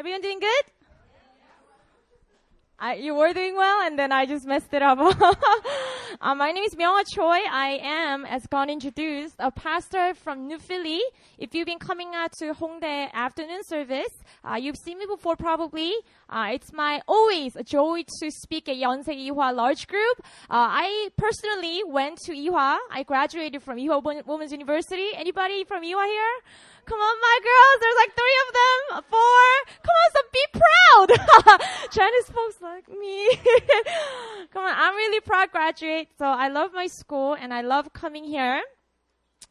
Everyone doing good? I, you were doing well, and then I just messed it up. uh, my name is Myunghwa Choi. I am, as God introduced, a pastor from New Philly. If you've been coming out to Hongdae afternoon service, uh, you've seen me before probably. Uh, it's my always a joy to speak at Yonsei Ewha large group. Uh, I personally went to Ewha. I graduated from Ewha Women's University. Anybody from Ewha here? Come on, my girls. There's like three of them. Four. Come on, so be proud. Chinese folks like me. Come on, I'm really proud graduate. So I love my school and I love coming here.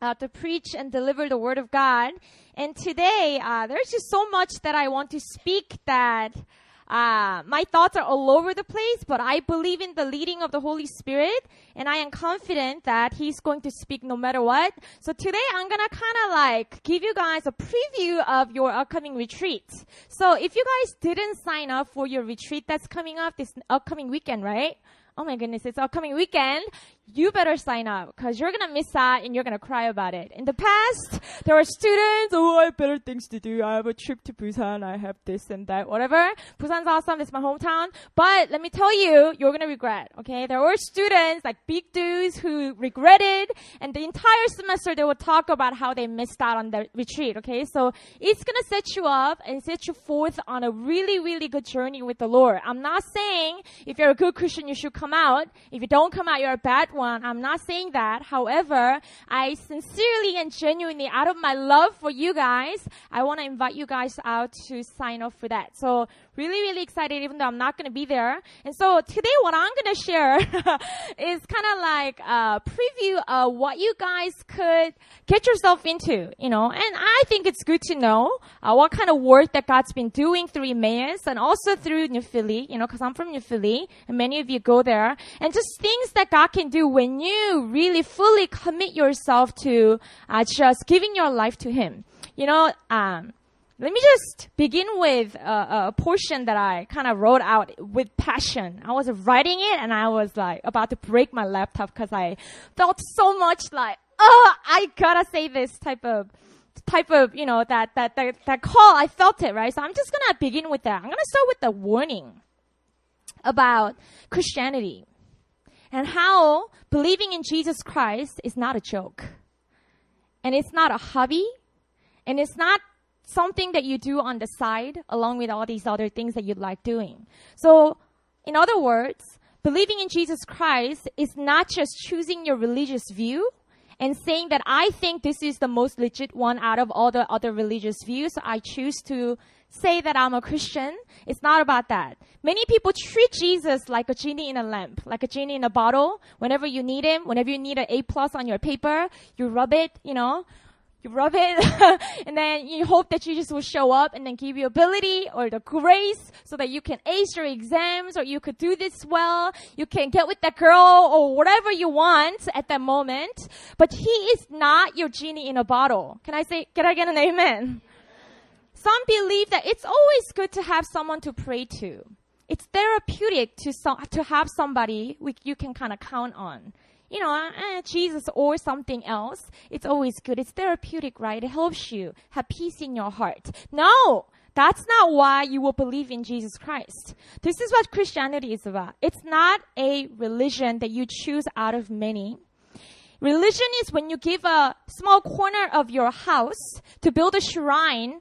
Uh, to preach and deliver the word of God. And today, uh, there's just so much that I want to speak that uh, my thoughts are all over the place, but I believe in the leading of the Holy Spirit, and I am confident that He's going to speak no matter what. So today I'm gonna kind of like give you guys a preview of your upcoming retreat. So if you guys didn't sign up for your retreat that's coming up this upcoming weekend, right? oh my goodness, it's upcoming weekend, you better sign up because you're gonna miss out and you're gonna cry about it. In the past, there were students, oh, I have better things to do. I have a trip to Busan. I have this and that, whatever. Busan's awesome. It's my hometown. But let me tell you, you're gonna regret, okay? There were students, like big dudes who regretted and the entire semester they would talk about how they missed out on the retreat, okay? So it's gonna set you up and set you forth on a really, really good journey with the Lord. I'm not saying if you're a good Christian, you should come out. If you don't come out, you're a bad I'm not saying that. However, I sincerely and genuinely, out of my love for you guys, I want to invite you guys out to sign up for that. So really, really excited, even though I'm not going to be there. And so today, what I'm going to share is kind of like a preview of what you guys could get yourself into, you know. And I think it's good to know uh, what kind of work that God's been doing through Emmaus and also through New Philly, you know, because I'm from New Philly, and many of you go there, and just things that God can do when you really fully commit yourself to uh, just giving your life to Him. You know, um, let me just begin with a, a portion that I kind of wrote out with passion. I was writing it and I was like about to break my laptop because I felt so much like, oh, I gotta say this type of type of, you know, that, that, that, that call. I felt it, right? So I'm just gonna begin with that. I'm gonna start with the warning about Christianity and how believing in Jesus Christ is not a joke. And it's not a hobby. And it's not something that you do on the side along with all these other things that you like doing. So, in other words, believing in Jesus Christ is not just choosing your religious view and saying that I think this is the most legit one out of all the other religious views. I choose to say that I'm a Christian. It's not about that. Many people treat Jesus like a genie in a lamp, like a genie in a bottle. Whenever you need him, whenever you need an A plus on your paper, you rub it, you know, you rub it and then you hope that Jesus will show up and then give you ability or the grace so that you can ace your exams or you could do this well. You can get with that girl or whatever you want at that moment. But he is not your genie in a bottle. Can I say, can I get an amen? Some believe that it's always good to have someone to pray to. It's therapeutic to, so, to have somebody you can kind of count on you know, eh, Jesus or something else, it's always good. It's therapeutic, right? It helps you have peace in your heart. No! That's not why you will believe in Jesus Christ. This is what Christianity is about. It's not a religion that you choose out of many. Religion is when you give a small corner of your house to build a shrine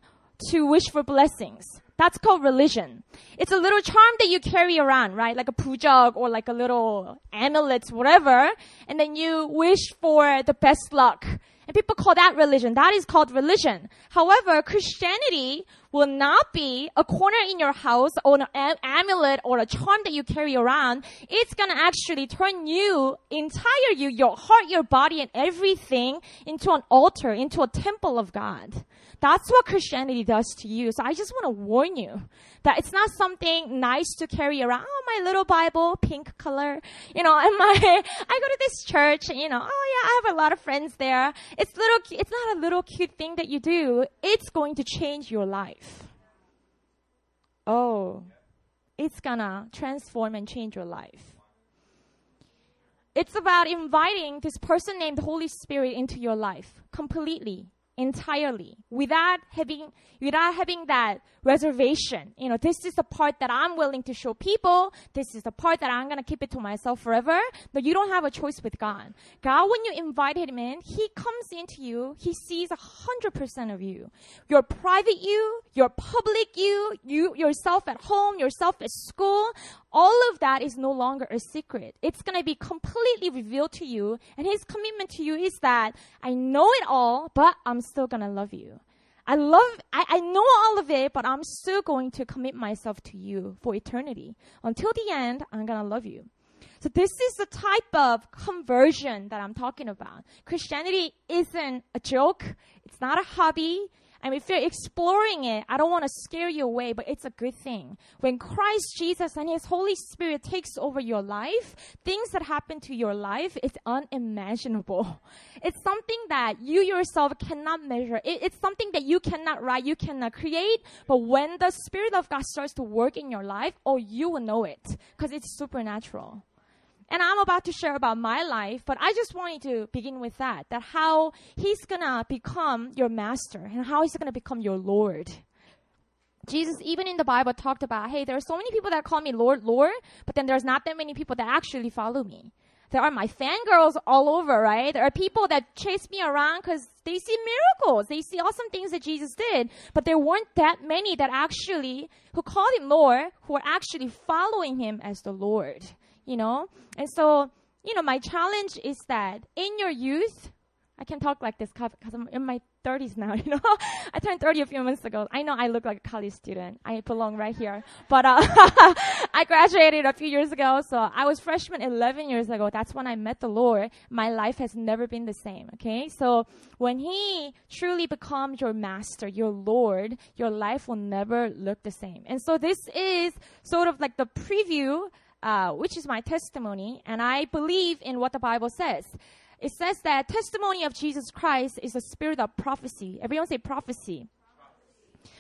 to wish for blessings. That's called religion. It's a little charm that you carry around, right? Like a pujag or like a little amulet, whatever. And then you wish for the best luck. And people call that religion. That is called religion. However, Christianity will not be a corner in your house or an am- amulet or a charm that you carry around. It's gonna actually turn you, entire you, your heart, your body, and everything into an altar, into a temple of God. That's what Christianity does to you. So I just want to warn you that it's not something nice to carry around. Oh, my little Bible, pink color, you know, and my, I go to this church, you know, oh yeah, I have a lot of friends there. It's little, it's not a little cute thing that you do. It's going to change your life. Oh, it's gonna transform and change your life. It's about inviting this person named the Holy Spirit into your life completely entirely without having without having that reservation. You know, this is the part that I'm willing to show people. This is the part that I'm gonna keep it to myself forever. But you don't have a choice with God. God, when you invite Him in, He comes into you. He sees a hundred percent of you. Your private you, your public you, you yourself at home, yourself at school. All of that is no longer a secret. It's gonna be completely revealed to you. And His commitment to you is that I know it all, but I'm still gonna love you. I love, I, I know all of it, but I'm still going to commit myself to you for eternity. Until the end, I'm gonna love you. So this is the type of conversion that I'm talking about. Christianity isn't a joke. It's not a hobby. Mean, if you're exploring it, I don't want to scare you away, but it's a good thing. When Christ Jesus and His Holy Spirit takes over your life, things that happen to your life, it's unimaginable. It's something that you yourself cannot measure. It, it's something that you cannot write, you cannot create. But when the Spirit of God starts to work in your life, oh, you will know it because it's supernatural. And I'm about to share about my life, but I just wanted to begin with that, that how he's gonna become your master and how he's gonna become your Lord. Jesus, even in the Bible, talked about, hey, there are so many people that call me Lord, Lord, but then there's not that many people that actually follow me. There are my fangirls all over, right? There are people that chase me around because they see miracles. They see awesome things that Jesus did. But there weren't that many that actually, who called him Lord, who are actually following him as the Lord you know? And so, you know, my challenge is that in your youth, I can talk like this because I'm in my 30s now, you know? I turned 30 a few months ago. I know I look like a college student. I belong right here. But, uh, I graduated a few years ago, so I was freshman 11 years ago. That's when I met the Lord. My life has never been the same, okay? So when He truly becomes your master, your Lord, your life will never look the same. And so this is sort of like the preview uh, which is my testimony, and I believe in what the Bible says. It says that testimony of Jesus Christ is a spirit of prophecy. Everyone say prophecy.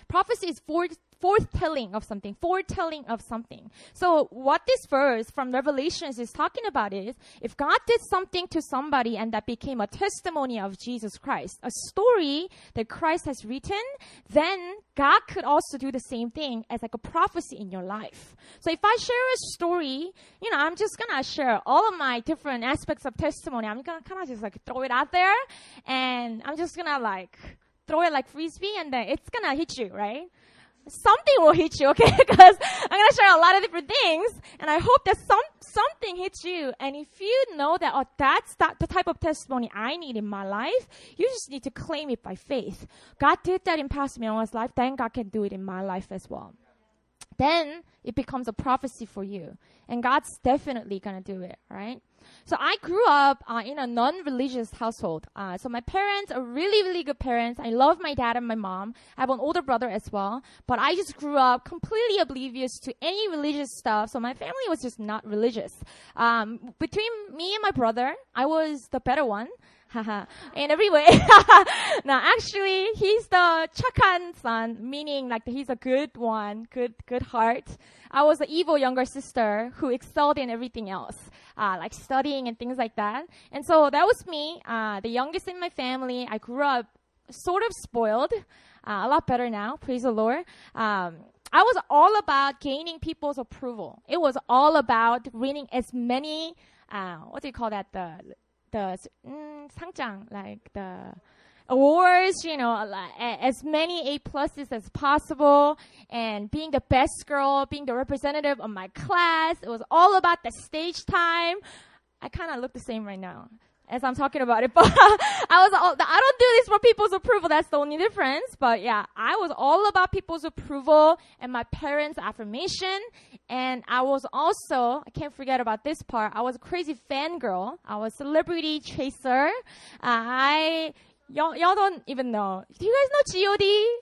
Prophecy, is for foretelling of something, foretelling of something. So what this verse from Revelations is talking about is if God did something to somebody and that became a testimony of Jesus Christ, a story that Christ has written, then God could also do the same thing as like a prophecy in your life. So if I share a story, you know, I'm just gonna share all of my different aspects of testimony. I'm gonna kind of just like throw it out there and I'm just gonna like throw it like frisbee and then it's gonna hit you, right? something will hit you, okay? Because I'm gonna share a lot of different things, and I hope that some something hits you. And if you know that oh, that's that, the type of testimony I need in my life, you just need to claim it by faith. God did that in Pastor Myung's life, then God can do it in my life as well. Then it becomes a prophecy for you, and God's definitely gonna do it, right? So I grew up uh, in a non-religious household. Uh, so my parents are really, really good parents. I love my dad and my mom. I have an older brother as well. But I just grew up completely oblivious to any religious stuff. So my family was just not religious. Um, between me and my brother, I was the better one. In every way. now, actually, he's the Chakan son, meaning like he's a good one, good, good heart. I was the evil younger sister who excelled in everything else, uh, like studying and things like that. And so that was me, uh, the youngest in my family. I grew up sort of spoiled, uh, a lot better now, praise the Lord. Um, I was all about gaining people's approval. It was all about winning as many, uh, what do you call that? The the mm, 상장, like the awards, you know, as many A pluses as possible, and being the best girl, being the representative of my class. It was all about the stage time. I kind of look the same right now as I'm talking about it, but I was all, I don't do this for people's approval. That's the only difference. But yeah, I was all about people's approval and my parents' affirmation. And I was also, I can't forget about this part. I was a crazy fangirl. I was celebrity chaser. I, y'all, y'all don't even know. Do you guys know G.O.D.?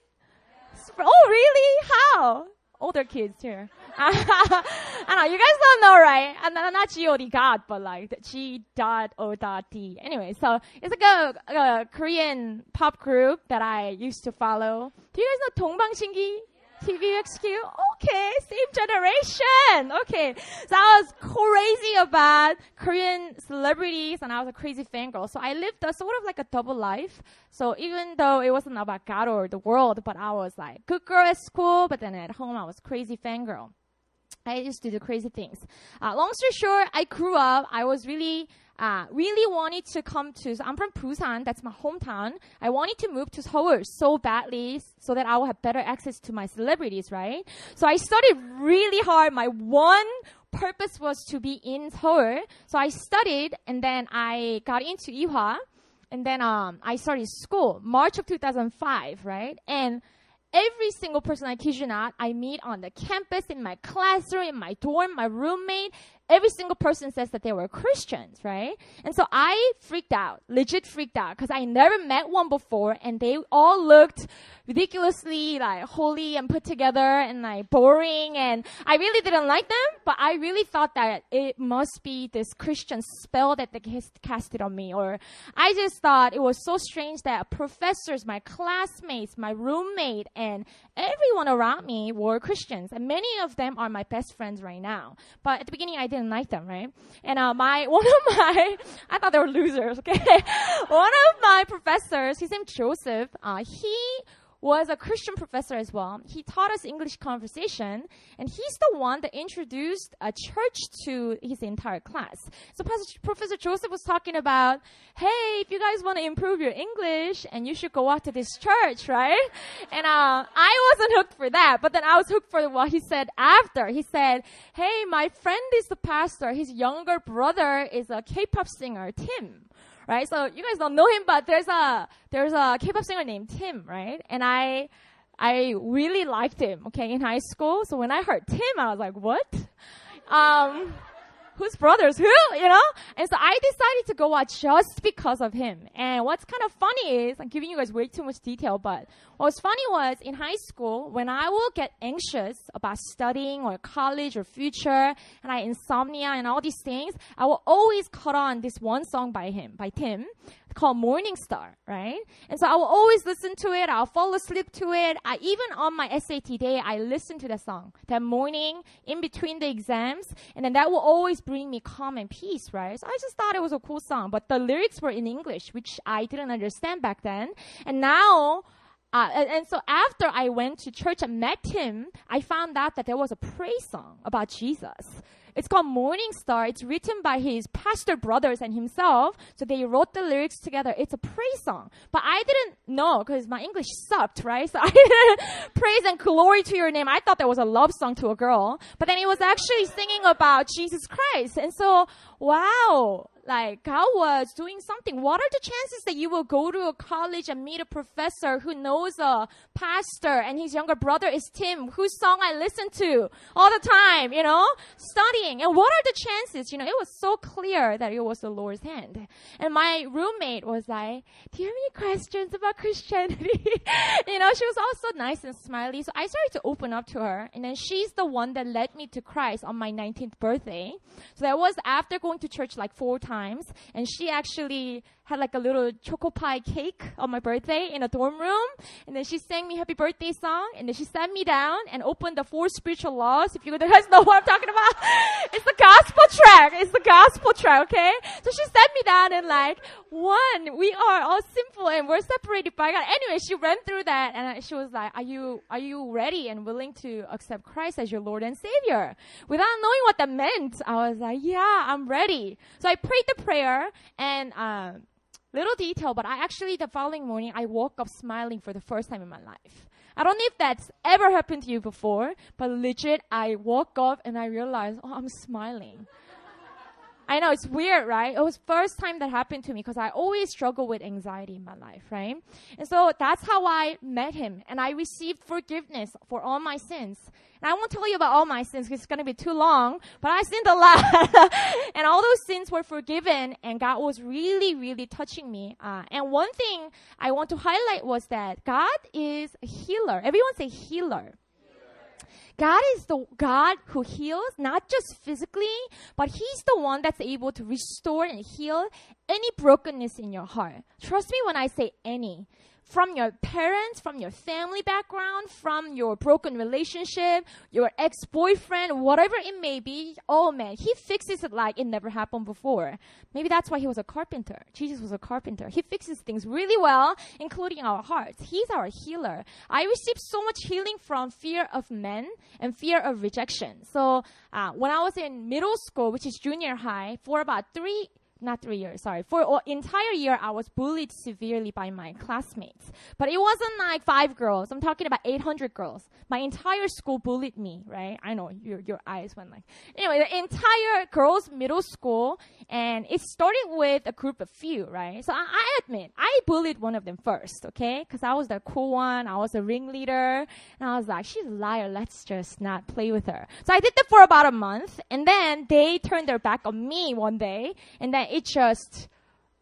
Oh, really? How? older kids here. I know you guys don't know, right? And not G-O-D God, but like G dot O dot D. Anyway, so it's like a, a Korean pop group that I used to follow. Do you guys know 동방신기? TVXQ. Okay, same generation. Okay. So I was crazy about Korean celebrities and I was a crazy fangirl. So I lived a sort of like a double life. So even though it wasn't about God or the world, but I was like good girl at school, but then at home I was crazy fangirl. I used to do crazy things. Uh, long story short, I grew up. I was really, uh, really wanted to come to. So I'm from Busan. That's my hometown. I wanted to move to Seoul so badly so that I will have better access to my celebrities, right? So I studied really hard. My one purpose was to be in Seoul. So I studied and then I got into Ewha. And then um, I started school March of 2005, right? And every single person I kid you not, I meet on the campus, in my classroom, in my dorm, my roommate, every single person says that they were Christians, right? And so I freaked out, legit freaked out, because I never met one before, and they all looked ridiculously like holy and put together and like boring, and I really didn't like them, but I really thought that it must be this Christian spell that they casted on me, or I just thought it was so strange that professors, my classmates, my roommate, and everyone around me were Christians, and many of them are my best friends right now. But at the beginning, I didn't like them, right? And uh, my one of my, I thought they were losers. Okay, one of my professors, his name Joseph. Uh, he was a Christian professor as well. He taught us English conversation, and he's the one that introduced a church to his entire class. So Professor Joseph was talking about, hey, if you guys want to improve your English, and you should go out to this church, right? And uh, I wasn't hooked for that, but then I was hooked for what he said after. He said, hey, my friend is the pastor. His younger brother is a K-pop singer, Tim right? So you guys don't know him, but there's a there's a K-pop singer named Tim, right? And I I really liked him, okay, in high school. So when I heard Tim, I was like, what? Um, whose brothers? Who? You know? And so I decided to go watch just because of him. And what's kind of funny is, I'm giving you guys way too much detail, but what was funny was in high school, when I will get anxious about studying or college or future, and I insomnia and all these things, I will always cut on this one song by him, by Tim, called Morning Star, right? And so I will always listen to it. I'll fall asleep to it. I, even on my SAT day, I listen to that song that morning in between the exams. And then that will always bring me calm and peace, right? So I just thought it was a cool song, but the lyrics were in English, which I didn't understand back then. And now, uh, and, and, so after I went to church and met him, I found out that there was a praise song about Jesus. It's called Morning Star. It's written by his pastor brothers and himself. So they wrote the lyrics together. It's a praise song. But I didn't know because my English sucked, right? So I praise and glory to your name. I thought that was a love song to a girl. But then it was actually singing about Jesus Christ. And so, wow, like God was doing something. What are the chances that you will go to a college and meet a professor who knows a pastor and his younger brother is Tim, whose song I listen to all the time, you know, studying. And what are the chances? You know, it was so clear that it was the Lord's hand. And my roommate was like, do you have any questions about Christianity? you know, she was also nice and smiley. So I started to open up to her. And then she's the one that led me to Christ on my 19th birthday. So that was after going to church like four times times, and she actually had like a little choco pie cake on my birthday in a dorm room. And then she sang me happy birthday song. And then she sat me down and opened the four spiritual laws. If you guys know what I'm talking about, it's the gospel tract. It's the gospel tract, okay? So she sat me down and like, one, we are all sinful and we're separated by God. Anyway, she ran through that and she was like, are you, are you ready and willing to accept Christ as your Lord and Savior? Without knowing what that meant, I was like, yeah, I'm ready. So I prayed the prayer and, um, Little detail, but I actually, the following morning, I woke up smiling for the first time in my life. I don't know if that's ever happened to you before, but legit, I woke up and I realized, oh, I'm smiling. I know it's weird, right? It was first time that happened to me because I always struggle with anxiety in my life, right? And so that's how I met him and I received forgiveness for all my sins. And I won't tell you about all my sins because it's going to be too long, but I sinned a lot. and all those sins were forgiven and God was really, really touching me. Uh, and one thing I want to highlight was that God is a healer. Everyone say healer. God is the God who heals, not just physically, but He's the one that's able to restore and heal any brokenness in your heart. Trust me when I say any. From your parents, from your family background, from your broken relationship, your ex-boyfriend, whatever it may be. Oh man, he fixes it like it never happened before. Maybe that's why he was a carpenter. Jesus was a carpenter. He fixes things really well, including our hearts. He's our healer. I received so much healing from fear of men and fear of rejection. So uh, when I was in middle school, which is junior high, for about three not three years, sorry. For an entire year, I was bullied severely by my classmates. But it wasn't like five girls. I'm talking about 800 girls. My entire school bullied me, right? I know your, your eyes went like. Anyway, the entire girls' middle school, and it started with a group of few, right? So I, I admit, I bullied one of them first, okay? Because I was the cool one. I was a ringleader. And I was like, she's a liar. Let's just not play with her. So I did that for about a month. And then they turned their back on me one day. And then it just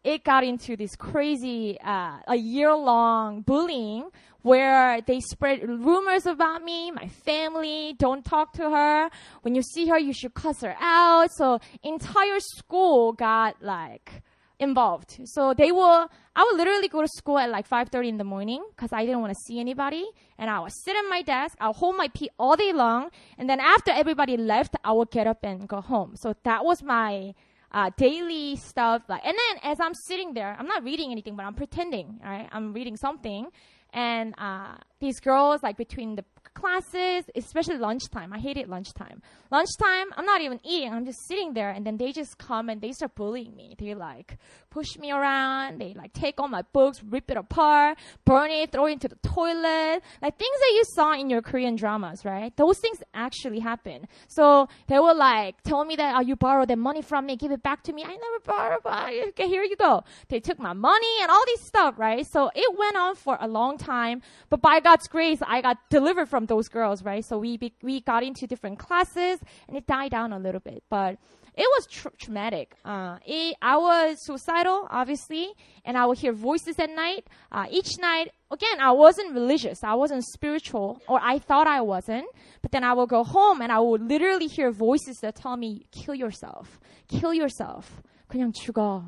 it got into this crazy uh, a year long bullying where they spread rumors about me, my family, don't talk to her. When you see her, you should cuss her out. So entire school got like involved. So they will, I would literally go to school at like 5.30 in the morning because I didn't want to see anybody. And I would sit at my desk, I'll hold my pee all day long. And then after everybody left, I would get up and go home. So that was my uh, daily stuff. Like, and then as I'm sitting there, I'm not reading anything, but I'm pretending. Right, I'm reading something, and uh, these girls like between the classes, especially lunchtime. I hated lunchtime. Lunchtime, I'm not even eating. I'm just sitting there, and then they just come and they start bullying me. They like push me around. They like take all my books, rip it apart, burn it, throw it into the toilet. Like things that you saw in your Korean dramas, right? Those things actually happen. So they were like tell me that, oh, you borrowed the money from me, give it back to me. I never borrowed, but okay, here you go. They took my money and all these stuff, right? So it went on for a long time, but by God's grace, I got delivered from those girls, right? So we be, we got into different classes, and it died down a little bit, but it was tr- traumatic. Uh, it, I was suicidal, obviously, and I would hear voices at night. Uh, each night, again, I wasn't religious, I wasn't spiritual, or I thought I wasn't. But then I would go home and I would literally hear voices that tell me, "Kill yourself, kill yourself, 그냥 죽어."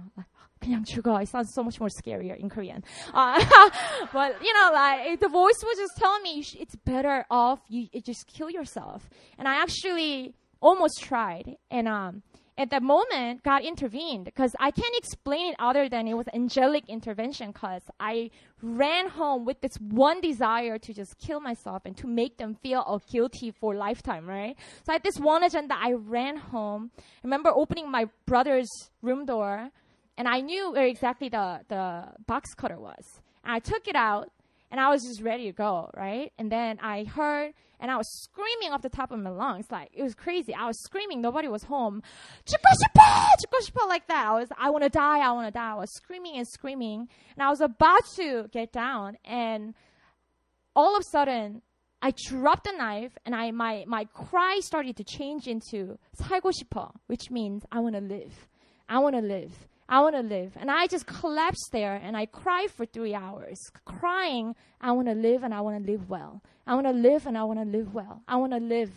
그냥 죽어. It sounds so much more scarier in Korean. Uh, but you know, like the voice was just telling me it's better off you, you just kill yourself. And I actually almost tried, and um, at that moment, God intervened because I can't explain it other than it was angelic intervention because I ran home with this one desire to just kill myself and to make them feel all guilty for lifetime, right? So I had this one agenda. I ran home. I remember opening my brother's room door and I knew where exactly the, the box cutter was. And I took it out and I was just ready to go, right? And then I heard and I was screaming off the top of my lungs, like it was crazy. I was screaming, nobody was home. like that. I was, I want to die, I want to die. I was screaming and screaming, and I was about to get down, and all of a sudden, I dropped the knife, and I my my cry started to change into 살고 싶어, which means I want to live. I want to live. I want to live. And I just collapsed there and I cried for three hours, crying, I want to live and I want to live well. I want to live and I want to live well. I want to live.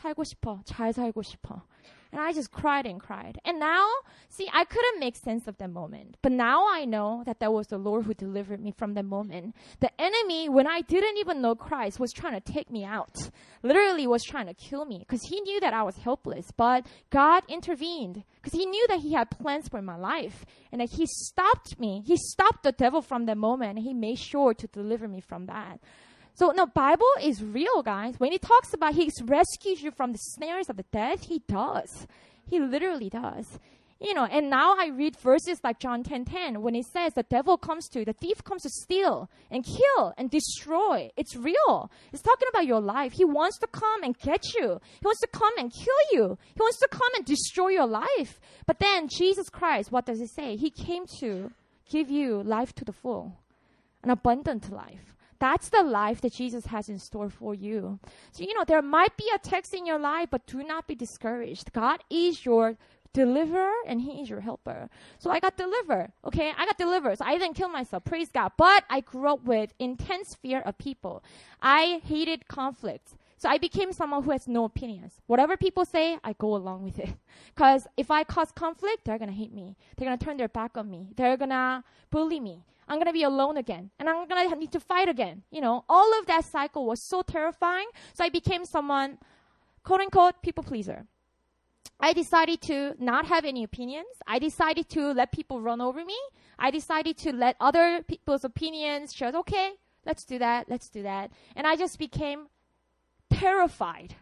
살고 싶어. 잘 살고 싶어. And I just cried and cried. And now, see, I couldn't make sense of that moment. But now I know that that was the Lord who delivered me from that moment. The enemy, when I didn't even know Christ, was trying to take me out. Literally was trying to kill me because he knew that I was helpless. But God intervened because he knew that he had plans for my life and that he stopped me. He stopped the devil from that moment and he made sure to deliver me from that. So no, Bible is real, guys. When it talks about He rescues you from the snares of the death, He does. He literally does. You know, and now I read verses like John 10 10 when it says the devil comes to, the thief comes to steal and kill and destroy. It's real. It's talking about your life. He wants to come and get you. He wants to come and kill you. He wants to come and destroy your life. But then Jesus Christ, what does he say? He came to give you life to the full, an abundant life. That's the life that Jesus has in store for you. So, you know, there might be a text in your life, but do not be discouraged. God is your deliverer and he is your helper. So I got delivered. Okay. I got delivered. So I didn't kill myself. Praise God. But I grew up with intense fear of people. I hated conflict. So I became someone who has no opinions. Whatever people say, I go along with it. Because if I cause conflict, they're to hate me. They're to turn their back on me. They're to bully me I'm gonna be alone again, and I'm gonna need to fight again. You know, all of that cycle was so terrifying. So I became someone, quote unquote, people pleaser. I decided to not have any opinions. I decided to let people run over me. I decided to let other people's opinions just, okay, let's do that, let's do that. And I just became terrified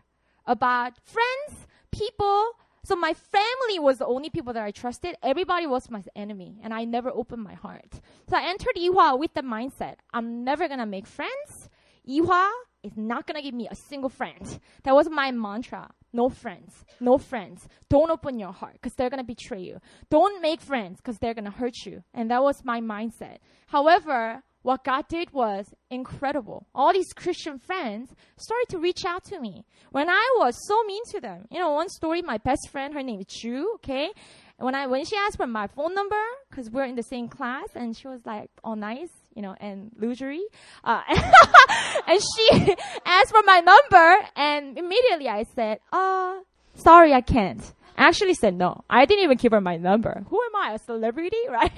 about friends, people. So my family was the only people that I trusted. Everybody was my enemy, and I never opened my heart. So I entered Ewha with the mindset, I'm never gonna make friends. Ewha is not gonna give me a single friend. That was my mantra. No friends. No friends. Don't open your heart because they're to betray you. Don't make friends because they're to hurt you. And that was my mindset. However, what God did was incredible. All these Christian friends started to reach out to me when I was so mean to them. You know, one story, my best friend, her name is Chu, okay? when I when she asked for my phone number because we're in the same class, and she was like all nice, you know, and luxury, uh, and she asked for my number, and immediately I said, "Uh, sorry, I can't." Actually said no. I didn't even give her my number. Who am I, a celebrity, right?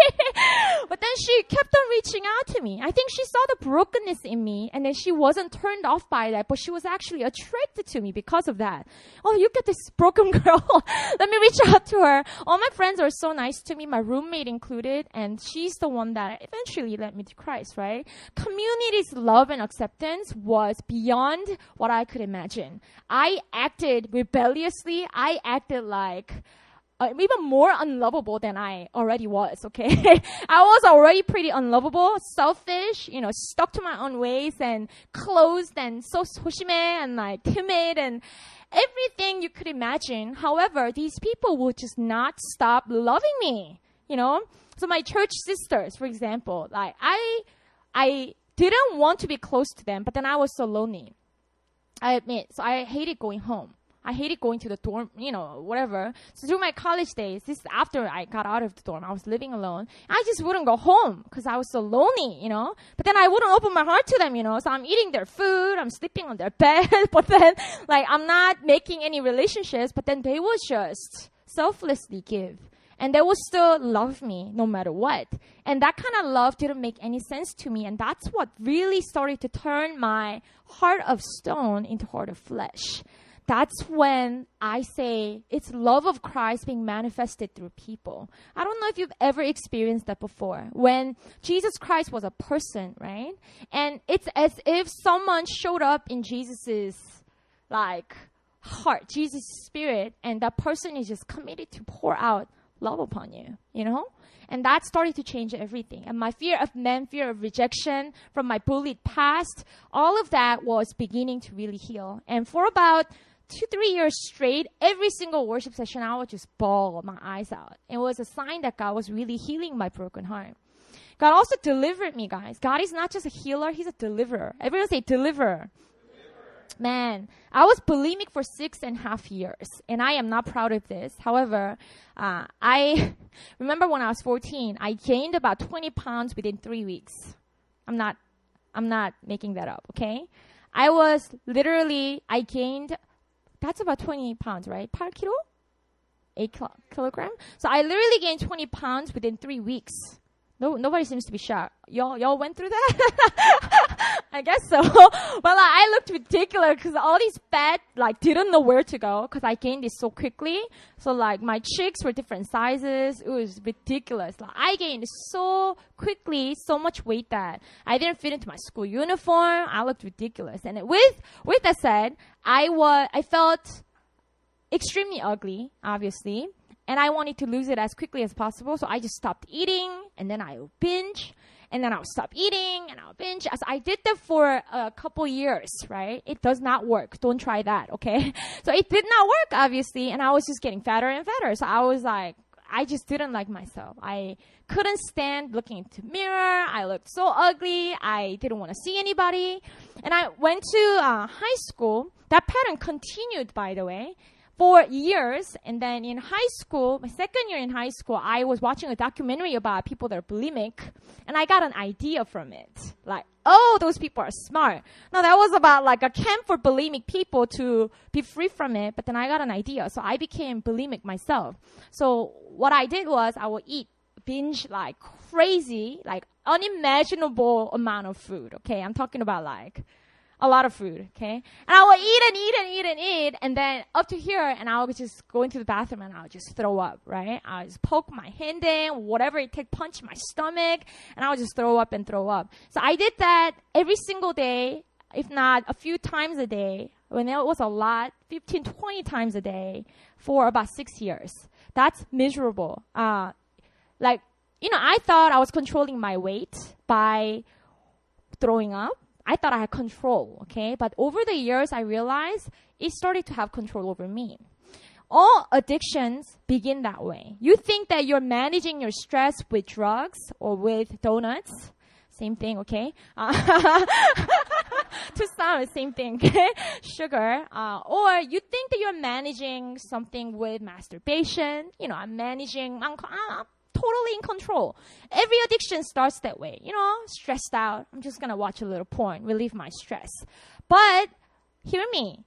but then she kept on reaching out to me. I think she saw the brokenness in me and then she wasn't turned off by that, but she was actually attracted to me because of that. Oh, you get this broken girl. Let me reach out to her. All my friends are so nice to me, my roommate included, and she's the one that eventually led me to Christ, right? Community's love and acceptance was beyond what I could imagine. I acted rebelliously. I acted like like uh, even more unlovable than I already was, okay? I was already pretty unlovable, selfish, you know, stuck to my own ways and closed and so soshime and like timid and everything you could imagine. However, these people would just not stop loving me, you know? So my church sisters, for example, like I, I didn't want to be close to them, but then I was so lonely. I admit, so I hated going home. I hated going to the dorm, you know, whatever. So through my college days, this after I got out of the dorm, I was living alone. I just wouldn't go home because I was so lonely, you know. But then I wouldn't open my heart to them, you know. So I'm eating their food, I'm sleeping on their bed, but then like I'm not making any relationships. But then they would just selflessly give. And they would still love me no matter what. And that kind of love didn't make any sense to me. And that's what really started to turn my heart of stone into heart of flesh that's when I say it's love of Christ being manifested through people. I don't know if you've ever experienced that before. When Jesus Christ was a person, right? And it's as if someone showed up in Jesus's like heart, Jesus' spirit, and that person is just committed to pour out love upon you, you know? And that started to change everything. And my fear of men, fear of rejection from my bullied past, all of that was beginning to really heal. And for about two, three years straight, every single worship session, I would just bawl my eyes out. It was a sign that God was really healing my broken heart. God also delivered me, guys. God is not just a healer, He's a deliverer. Everyone say deliverer. Man, I was bulimic for six and a half years, and I am not proud of this. However, uh, I remember when I was 14, I gained about 20 pounds within three weeks. I'm not, I'm not making that up, okay? I was literally, I gained that's about 20 pounds, right? 8 kilo? 8 kilo- kilogram? So I literally gained 20 pounds within three weeks. No, nobody seems to be shocked. Y'all, y'all went through that? I guess so. well, I looked ridiculous because all these fat, like, didn't know where to go because I gained it so quickly. So, like, my cheeks were different sizes. It was ridiculous. Like, I gained so quickly, so much weight that I didn't fit into my school uniform. I looked ridiculous. And with, with that said, I was, I felt extremely ugly, obviously and I wanted to lose it as quickly as possible. So I just stopped eating and then I would binge and then I'll stop eating and I'll binge. As I did that for a couple years, right? It does not work. Don't try that, okay? So it did not work, obviously, and I was just getting fatter and fatter. So I was like, I just didn't like myself. I couldn't stand looking into mirror. I looked so ugly. I didn't want to see anybody. And I went to uh, high school. That pattern continued, by the way for years. And then in high school, my second year in high school, I was watching a documentary about people that are bulimic, and I got an idea from it. Like, oh, those people are smart. No, that was about like a camp for bulimic people to be free from it. But then I got an idea, so I became bulimic myself. So what I did was I would eat binge like crazy, like unimaginable amount of food. Okay. I'm talking about like a lot of food, okay? And I will eat and eat and eat and eat, and then up to here, and I will just go into the bathroom and I'll just throw up, right? I'll just poke my hand in, whatever it takes, punch my stomach, and I'll just throw up and throw up. So I did that every single day, if not a few times a day, when it was a lot, 15, 20 times a day for about six years. That's miserable. Uh, like, you know, I thought I was controlling my weight by throwing up I thought I had control, okay? But over the years, I realized it started to have control over me. All addictions begin that way. You think that you're managing your stress with drugs or with donuts. Same thing, okay? Uh, to some, same thing, okay? Sugar. Uh, or you think that you're managing something with masturbation. You know, I'm managing, I'm, I'm totally in control. Every addiction starts that way. You know, stressed out. I'm just gonna watch a little porn, relieve my stress. But hear me,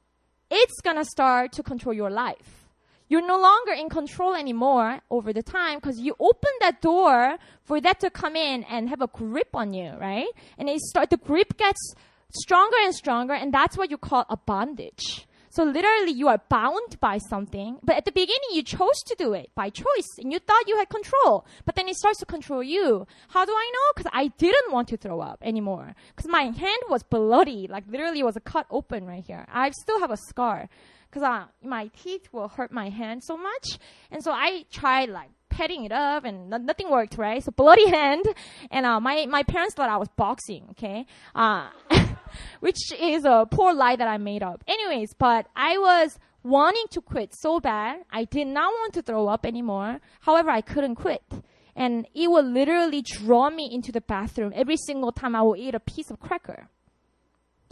it's gonna start to control your life. You're no longer in control anymore over the time because you open that door for that to come in and have a grip on you, right? And it start the grip gets stronger and stronger, and that's what you call a bondage. So literally you are bound by something, but at the beginning you chose to do it by choice and you thought you had control, but then it starts to control you. How do I know? Cause I didn't want to throw up anymore. Cause my hand was bloody, like literally it was a cut open right here. I still have a scar because uh, my teeth will hurt my hand so much. And so I tried like petting it up and nothing worked, right? So bloody hand. And uh, my, my parents thought I was boxing, okay? Uh, which is a poor lie that I made up. Anyways, but I was wanting to quit so bad. I did not want to throw up anymore. However, I couldn't quit. And it would literally draw me into the bathroom every single time I would eat a piece of cracker.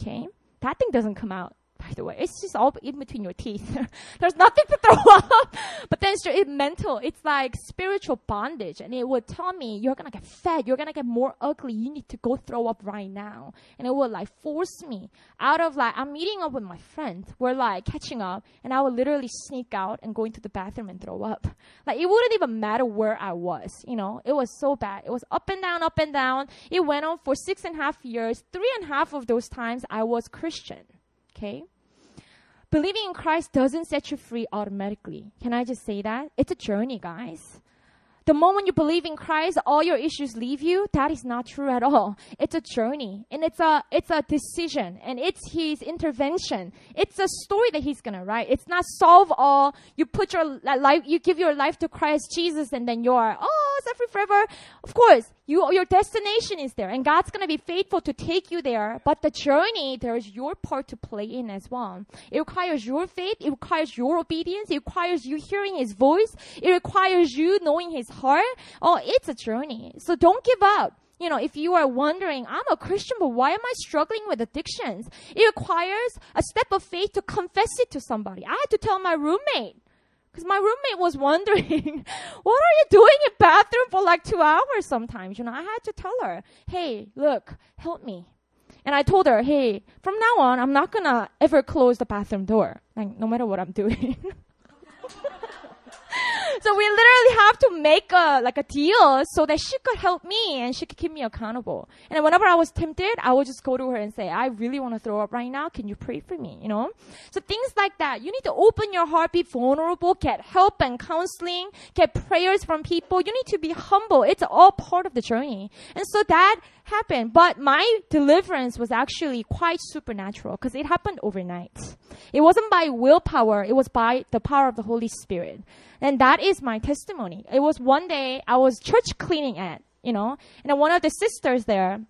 Okay? That thing doesn't come out the way. It's just all in between your teeth. There's nothing to throw up. but then it's, it's mental. It's like spiritual bondage. And it would tell me, you're going to get fat. You're going to get more ugly. You need to go throw up right now. And it would like force me out of like, I'm meeting up with my friends. We're like catching up. And I would literally sneak out and go into the bathroom and throw up. Like it wouldn't even matter where I was. You know, it was so bad. It was up and down, up and down. It went on for six and a half years. Three and a half of those times I was Christian. Okay? Believing in Christ doesn't set you free automatically. Can I just say that? It's a journey, guys. The moment you believe in Christ, all your issues leave you. That is not true at all. It's a journey and it's a, it's a decision and it's His intervention. It's a story that He's gonna write. It's not solve all. You put your life, you give your life to Christ Jesus and then you're, oh, set free forever. Of course, you, your destination is there and God's gonna be faithful to take you there. But the journey, there's your part to play in as well. It requires your faith. It requires your obedience. It requires you hearing His voice. It requires you knowing His heart. Oh, it's a journey. So don't give up. You know, if you are wondering, I'm a Christian, but why am I struggling with addictions? It requires a step of faith to confess it to somebody. I had to tell my roommate. Because my roommate was wondering, what are you doing in bathroom for like two hours sometimes? You know, I had to tell her, hey, look, help me. And I told her, hey, from now on, I'm not gonna ever close the bathroom door. Like, no matter what I'm doing. so we literally have to make a like a deal so that she could help me and she could keep me accountable. And whenever I was tempted, I would just go to her and say, "I really want to throw up right now. Can you pray for me?" You know. So things like that. You need to open your heart, be vulnerable, get help and counseling, get prayers from people. You need to be humble. It's all part of the journey. And so that happened. But my deliverance was actually quite supernatural because it happened overnight. It wasn't by willpower. It was by the power of the Holy Spirit. And that is my testimony. It was one day I was church cleaning at, you know, and one of the sisters there,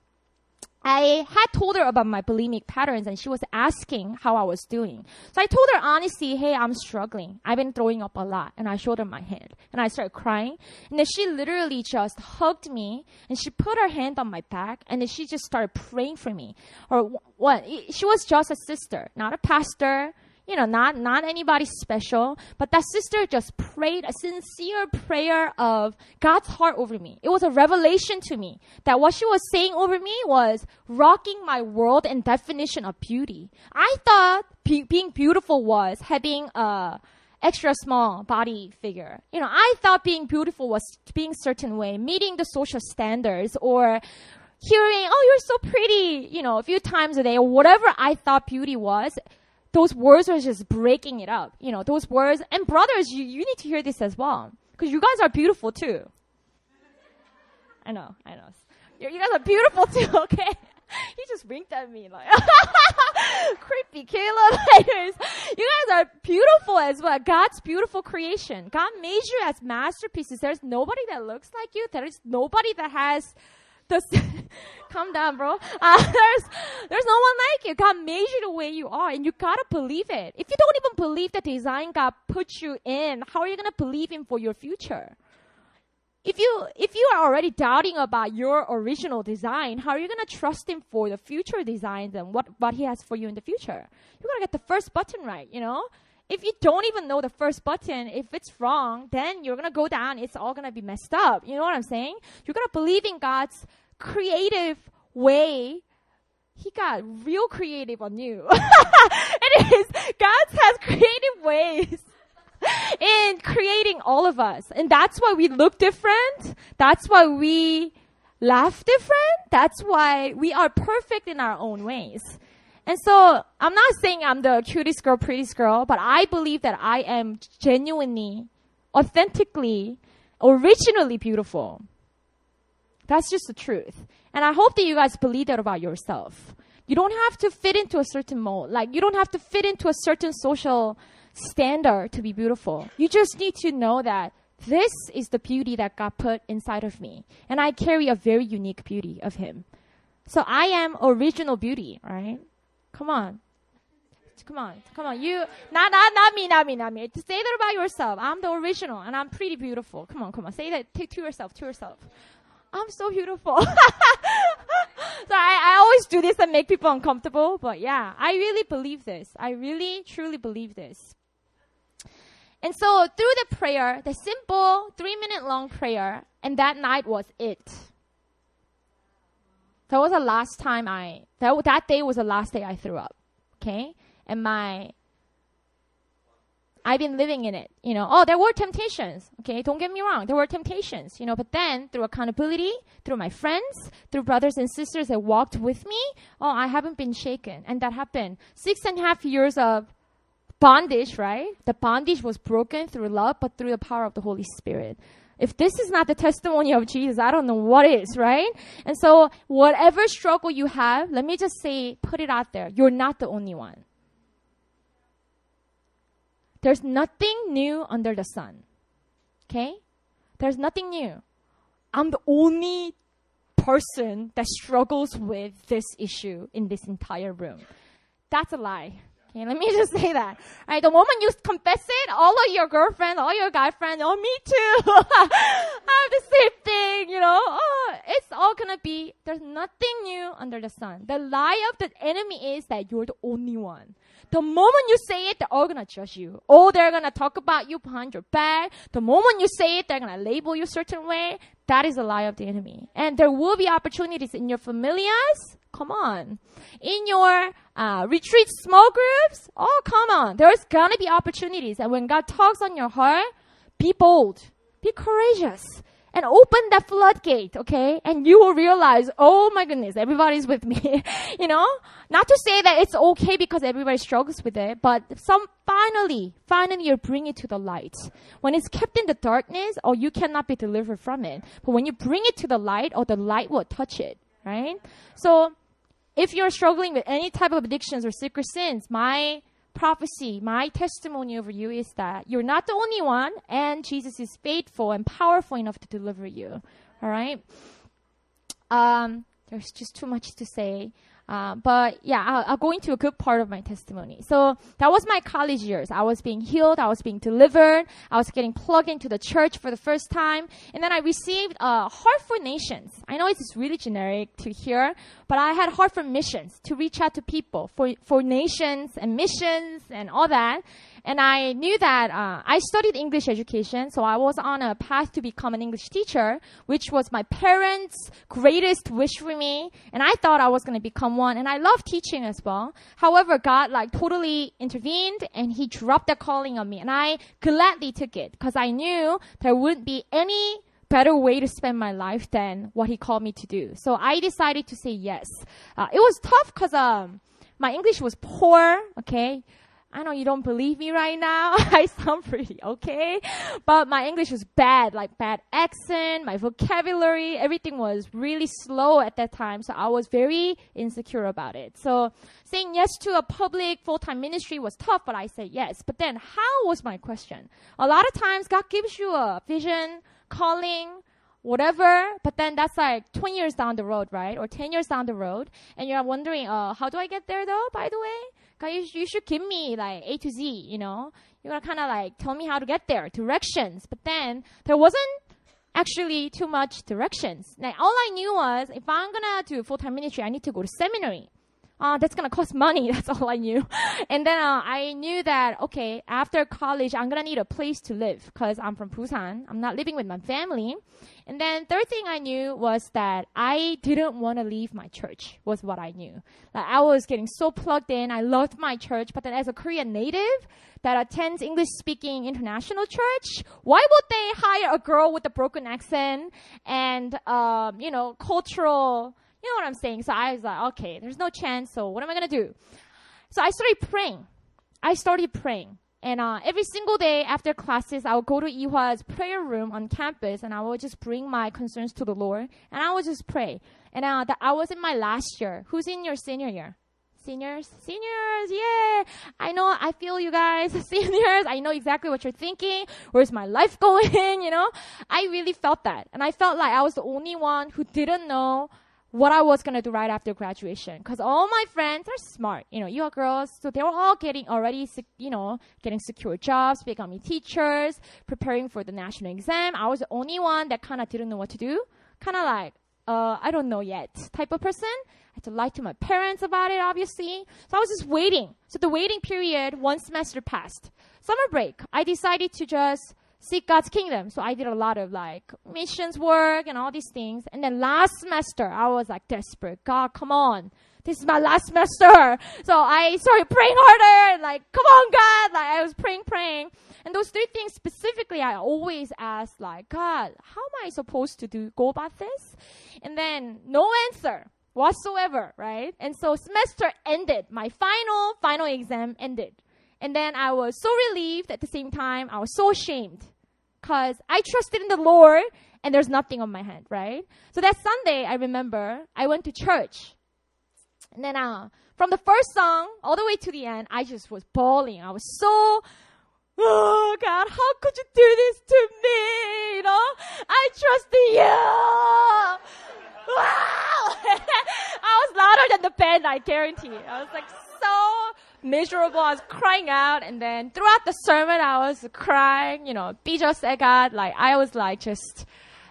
I had told her about my bulimic patterns and she was asking how I was doing. So I told her honestly, hey, I'm struggling. I've been throwing up a lot. And I showed her my hand and I started crying. And then she literally just hugged me and she put her hand on my back and then she just started praying for me. Or what? She was just a sister, not a pastor, you know, not, not anybody special, but that sister just prayed a sincere prayer of God's heart over me. It was a revelation to me that what she was saying over me was rocking my world and definition of beauty. I thought be- being beautiful was having a, extra small body figure. You know, I thought being beautiful was being certain way, meeting the social standards or hearing, oh, you're so pretty, you know, a few times a day or whatever I thought beauty was. Those words are just breaking it up. You know, those words. And brothers, you, you need to hear this as well. Because you guys are beautiful too. I know, I know. You guys are beautiful too, okay? he just winked at me like, creepy Caleb. You guys are beautiful as well. God's beautiful creation. God made you as masterpieces. There's nobody that looks like you. There is nobody that has the. calm down, bro. Uh, there's there's no one like you. God made you the way you are, and you gotta believe it. If you don't even believe the design God put you in, how are you gonna believe Him for your future? if you if you are already doubting about your original design, how are you gonna trust him for the future designs and what what he has for you in the future? You gotta get the first button right, you know. If you don't even know the first button, if it's wrong, then you're gonna go down. It's all gonna be messed up. You know what I'm saying? You gotta believe in God's creative way. He got real creative on you. it is God has creative ways in creating all of us. And that's why we look different. That's why we laugh different. That's why we are perfect in our own ways. And so I'm not saying I'm the cutest girl, prettiest girl, but I believe that I am genuinely, authentically, originally beautiful. That's just the truth. And I hope that you guys believe that about yourself. You don't have to fit into a certain mold. Like, you don't have to fit into a certain social standard to be beautiful. You just need to know that this is the beauty that God put inside of me. And I carry a very unique beauty of Him. So I am original beauty, right? Come on. Come on, come on. You, not, not, not me, not me, not me. Say that about yourself. I'm the original and I'm pretty beautiful. Come on, come on. Say that to, to yourself, to yourself. I'm so beautiful. so I, I always do this and make people uncomfortable, but yeah, I really believe this. I really, truly believe this. And so through the prayer, the simple three minute long prayer, and that night was it. That was the last time I, that, that day was the last day I threw up. Okay? And my, I've been living in it. You know, oh, there were temptations. Okay, don't get me wrong. There were temptations, you know, but then through accountability, through my friends, through brothers and sisters that walked with me, oh, I haven't been shaken. And that happened. Six and a half years of bondage, right? The bondage was broken through love, but through the power of the Holy Spirit. If this is not the testimony of Jesus, I don't know what is, right? And so, whatever struggle you have, let me just say, put it out there. You're not the only one. There's nothing new under the sun. Okay? There's nothing new. I'm the only person that struggles with this issue in this entire room. That's a lie. Okay, let me just say that. Right, the moment you confess it, all of your girlfriends, all your guy friends, oh, me too. I have the same thing, you know. Oh, it's all gonna be, there's nothing new under the sun. The lie of the enemy is that you're the only one. The moment you say it, they're all gonna judge you. Oh, they're gonna talk about you behind your back. The moment you say it, they're gonna label you a certain way. That is a lie of the enemy. And there will be opportunities in your familias. Come on. In your uh, retreat small groups. Oh, come on. There's gonna be opportunities. And when God talks on your heart, be bold. Be courageous and open that floodgate, okay? And you will realize, oh my goodness, everybody's with me. you know? Not to say that it's okay because everybody struggles with it, but some finally, finally you bring it to the light. When it's kept in the darkness, or oh, you cannot be delivered from it. But when you bring it to the light, or oh, the light will touch it, right? So, if you're struggling with any type of addictions or secret sins, my prophecy, my testimony over you is that you're not the only one, and Jesus is faithful and powerful enough to deliver you. All right. Um, there's just too much to say. Uh, but yeah, I'll, I'll, go into a good part of my testimony. So that was my college years. I was being healed. I was being delivered. I was getting plugged into the church for the first time. And then I received a heart for nations. I know it's really generic to hear, but I had heart for missions to reach out to people for, for nations and missions and all that. And I knew that uh, I studied English education, so I was on a path to become an English teacher, which was my parents' greatest wish for me. And I thought I was going to become one, and I love teaching as well. However, God like totally intervened, and He dropped the calling on me, and I gladly took it because I knew there wouldn't be any better way to spend my life than what He called me to do. So I decided to say yes. Uh, it was tough because um, my English was poor. Okay. I know you don't believe me right now. I sound pretty okay. But my English was bad, like bad accent, my vocabulary, everything was really slow at that time. So I was very insecure about it. So saying yes to a public full-time ministry was tough, but I said yes. But then how was my question? A lot of times God gives you a vision, calling, whatever, but then that's like 20 years down the road, right? Or 10 years down the road. And you're wondering, uh, how do I get there though, by the way? You, you should give me like A to Z, you know? You're gonna kind of like tell me how to get there, directions. But then there wasn't actually too much directions. Like all I knew was if I'm gonna do full-time ministry, I need to go to seminary. Uh, that's gonna cost money. That's all I knew. and then uh, I knew that okay, after college, I'm gonna need a place to live because I'm from Busan. I'm not living with my family. And then third thing I knew was that I didn't want to leave my church was what I knew. Like I was getting so plugged in. I loved my church, but then as a Korean native that attends English speaking international church, why would they hire a girl with a broken accent and um, you know, cultural you know what I'm saying? So I was like, okay, there's no chance. So what am I gonna do? So I started praying. I started praying. And uh, every single day after classes, I would go to Ewha's prayer room on campus and I would just bring my concerns to the Lord and I would just pray. And uh, I was in my last year. Who's in your senior year? Seniors? Seniors, yeah. I know, I feel you guys. Seniors, I know exactly what you're thinking. Where's my life going? you know? I really felt that. And I felt like I was the only one who didn't know what I was gonna do right after graduation. Cause all my friends are smart, you know, you are girls, so they were all getting already, you know, getting secure jobs, becoming teachers, preparing for the national exam. I was the only one that kind of didn't know what to do. Kind of like, uh, I don't know yet type of person. I had to lie to my parents about it, obviously. So I was just waiting. So the waiting period, one semester passed. Summer break, I decided to just seek God's kingdom. So I did a lot of like missions work and all these things. And then last semester, I was like desperate. God, come on. This is my last semester. So I started praying harder. Like, come on, God. Like I was praying, praying. And those three things specifically, I always ask like, God, how am I supposed to do, go about this? And then no answer whatsoever, right? And so semester ended. My final, final exam ended. And then I was so relieved at the same time. I was so ashamed because I trusted in the Lord and there's nothing on my hand, right? So that Sunday, I remember I went to church. And then uh, from the first song all the way to the end, I just was bawling. I was so, oh God, how could you do this to me? You know, I trusted you. Wow! I was louder than the band, I guarantee. I was like so miserable. I was crying out. And then throughout the sermon, I was crying, you know, Bija Segat. Like, I was like, just,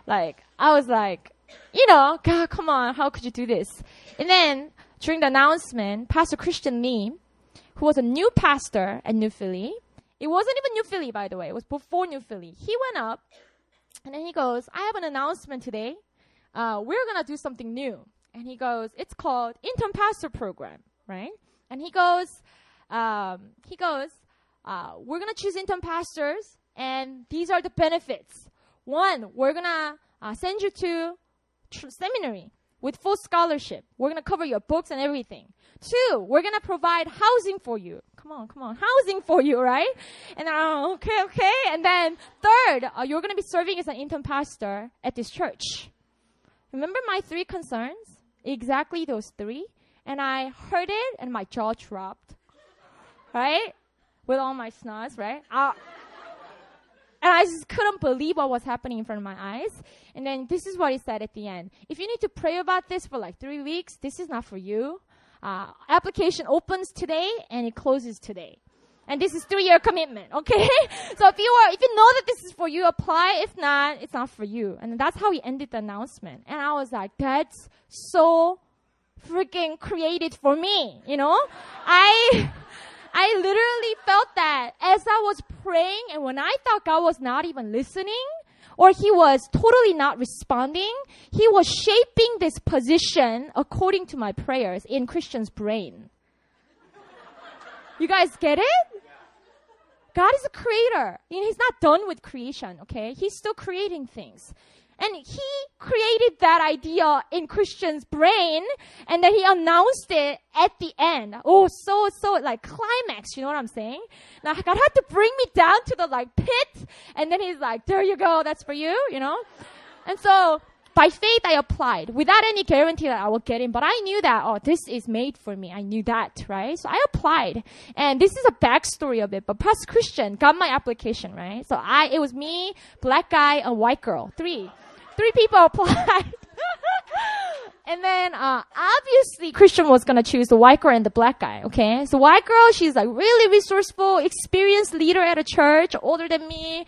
like, I was like, you know, God, come on, how could you do this? And then during the announcement, Pastor Christian Lee, who was a new pastor at New Philly, it wasn't even New Philly, by the way, it was before New Philly. He went up and then he goes, I have an announcement today. Uh, we're going to do something new. And he goes, it's called Intern Pastor Program, right? And he goes, um, he goes, uh, we're going to choose intern pastors, and these are the benefits. One, we're going to uh, send you to tr- seminary with full scholarship. We're going to cover your books and everything. Two, we're going to provide housing for you. Come on, come on. Housing for you, right? And uh, okay, okay. And then third, uh, you're going to be serving as an intern pastor at this church. Remember my three concerns? Exactly those three. And I heard it and my jaw dropped right? With all my snot, right? Uh, and I just couldn't believe what was happening in front of my eyes. And then this is what he said at the end. If you need to pray about this for like three weeks, this is not for you. Uh, application opens today and it closes today. And this is three year commitment, okay? so if you are, if you know that this is for you, apply. If not, it's not for you. And that's how he ended the announcement. And I was like, that's so freaking created for me, you know? I, I literally felt that as I was praying and when I thought God was not even listening or he was totally not responding, he was shaping this position according to my prayers in Christian's brain. You guys get it? God is a creator. Know, he's not done with creation, okay? He's still creating things. And he created that idea in Christian's brain and then he announced it at the end. Oh, so, so like climax, you know what I'm saying? Now God had to bring me down to the like pit and then he's like, there you go, that's for you, you know? And so by faith I applied without any guarantee that I will get in, but I knew that, oh, this is made for me. I knew that, right? So I applied. And this is a backstory of it, but Pastor Christian got my application, right? So I, it was me, black guy, and white girl. Three. Three people applied. and then, uh, obviously Christian was gonna choose the white girl and the black guy, okay? So white girl, she's like really resourceful, experienced leader at a church, older than me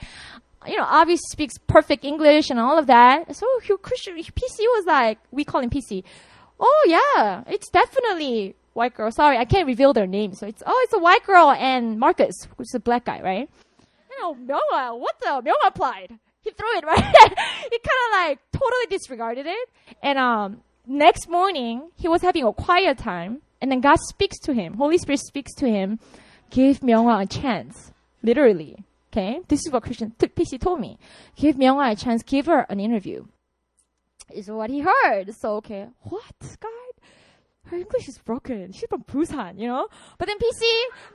you know, obviously speaks perfect English and all of that. So Christian PC was like, we call him PC. Oh yeah, it's definitely white girl. Sorry, I can't reveal their names. So it's oh, it's a white girl and Marcus, which is a black guy, right? You know, Noah, what the Noah applied. He threw it right. he kind of like totally disregarded it. And um, next morning he was having a quiet time, and then God speaks to him. Holy Spirit speaks to him. Give Myunghwa a chance, literally. Okay, this is what Christian PC told me. Give Myunghwa a chance. Give her an interview. Is what he heard. So okay, what God? Her English is broken. She's from Busan, you know. But then PC,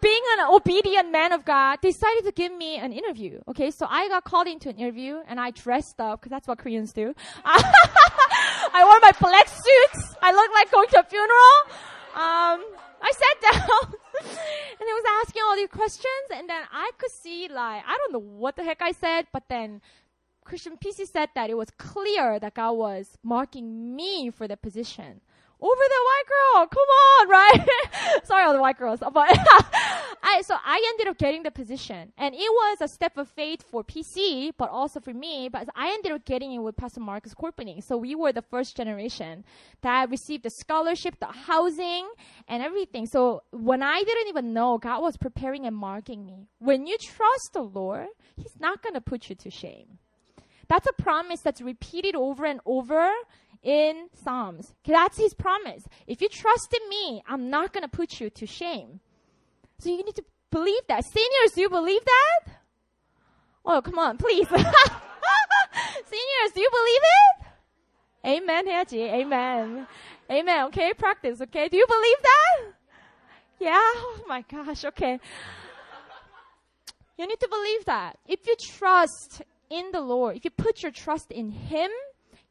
being an obedient man of God, decided to give me an interview. Okay, so I got called into an interview and I dressed up because that's what Koreans do. I wore my black suits. I looked like going to a funeral. Um, I sat down and he was asking all these questions and then I could see like, I don't know what the heck I said, but then Christian PC said that it was clear that God was marking me for the position over the white girl. Come on, right? Sorry, all the white girls, but I so I ended up getting the position, and it was a step of faith for PC, but also for me. But I ended up getting it with Pastor Marcus Corpening. So we were the first generation that received the scholarship, the housing, and everything. So when I didn't even know, God was preparing and marking me. When you trust the Lord, He's not gonna put you to shame. That's a promise that's repeated over and over in Psalms. That's his promise. If you trust in me, I'm not going to put you to shame. So you need to believe that. Seniors, do you believe that? Oh, come on, please. Seniors, do you believe it? Amen, 해야지. Amen. Amen. Okay, practice. Okay, do you believe that? Yeah. Oh my gosh. Okay. You need to believe that. If you trust in the Lord, if you put your trust in Him,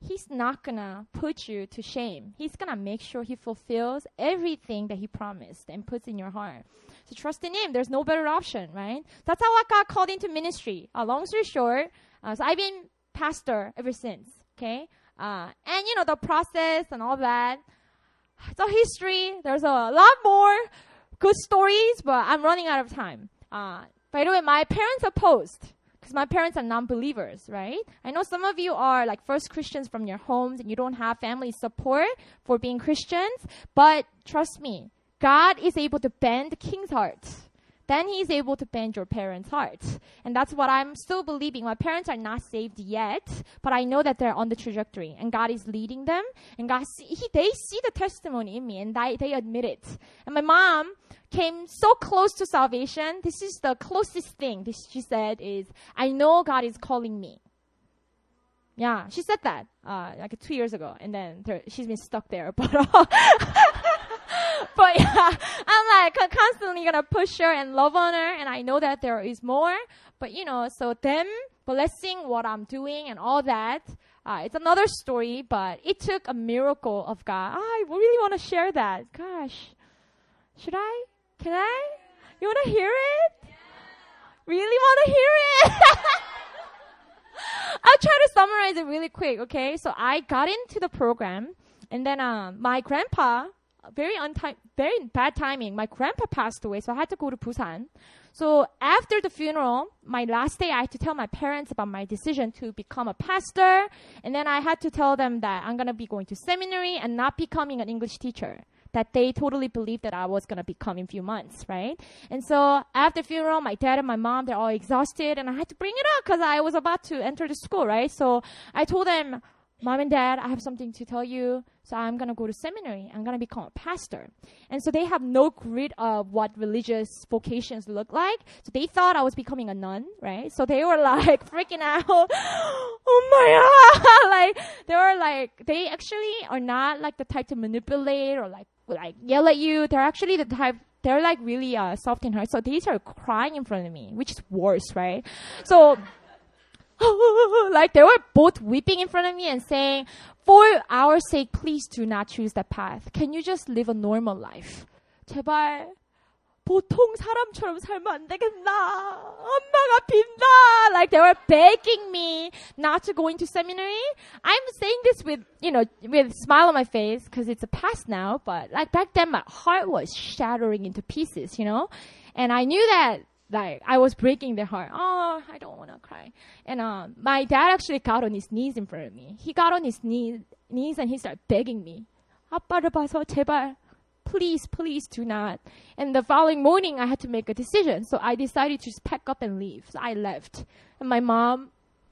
He's not gonna put you to shame. He's gonna make sure He fulfills everything that He promised and puts in your heart. So trust in Him. There's no better option, right? That's how I got called into ministry. Uh, long story short, uh, so I've been pastor ever since. Okay, uh, and you know the process and all that. It's a history. There's a lot more good stories, but I'm running out of time. Uh, by the way, my parents opposed because my parents are non-believers, right? I know some of you are like first Christians from your homes and you don't have family support for being Christians, but trust me, God is able to bend king's heart. Then he's able to bend your parents' hearts. And that's what I'm still believing. My parents are not saved yet, but I know that they're on the trajectory and God is leading them. And God, see, he, they see the testimony in me and they, they admit it. And my mom, came so close to salvation. This is the closest thing this, she said is, I know God is calling me. Yeah, she said that uh, like two years ago, and then she's been stuck there. But uh, but yeah, I'm like constantly gonna push her and love on her, and I know that there is more. But you know, so them blessing what I'm doing and all that. Uh, it's another story, but it took a miracle of God. I really want to share that. Gosh, should I? Can I? You want to hear it? Really want to hear it? I'll try to summarize it really quick, okay? So I got into the program, and then uh, my grandpa, very untime, very bad timing. My grandpa passed away, so I had to go to Busan. So after the funeral, my last day, I had to tell my parents about my decision to become a pastor, and then I had to tell them that I'm gonna be going to seminary and not becoming an English teacher that they totally believed that I was gonna become in few months, right? And so after the funeral, my dad and my mom they're all exhausted, and I had to bring it up because I was about to enter the school, right? So I told them, Mom and Dad, I have something to tell you. So I'm gonna go to seminary. I'm gonna become a pastor. And so they have no grid of what religious vocations look like. So they thought I was becoming a nun, right? So they were like freaking out. oh my god! like they were like they actually are not like the type to manipulate or like like yell at you. They're actually the type they're like really uh, soft in heart. So they started crying in front of me, which is worse, right? So like they were both weeping in front of me and saying, For our sake, please do not choose that path. Can you just live a normal life? 제발 보통 사람처럼 살면 안 되겠나? 엄마가 빈다. Like they were begging me not to go into seminary. I'm saying this with, you know, with smile on my face because it's a past now, but like back then my heart was shattering into pieces, you know? And I knew that like I was breaking their heart. Oh, I don't want to cry. And uh, my dad actually got on his knees in front of me. He got on his knees, knees and he started begging me. 아빠를 봐서 제발, please, please do not. And the following morning, I had to make a decision. So I decided to just pack up and leave. So I left. And my mom